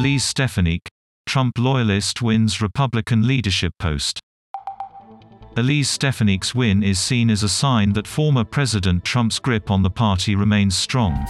Elise Stefanik, Trump loyalist wins Republican leadership post. Elise Stefanik's win is seen as a sign that former President Trump's grip on the party remains strong.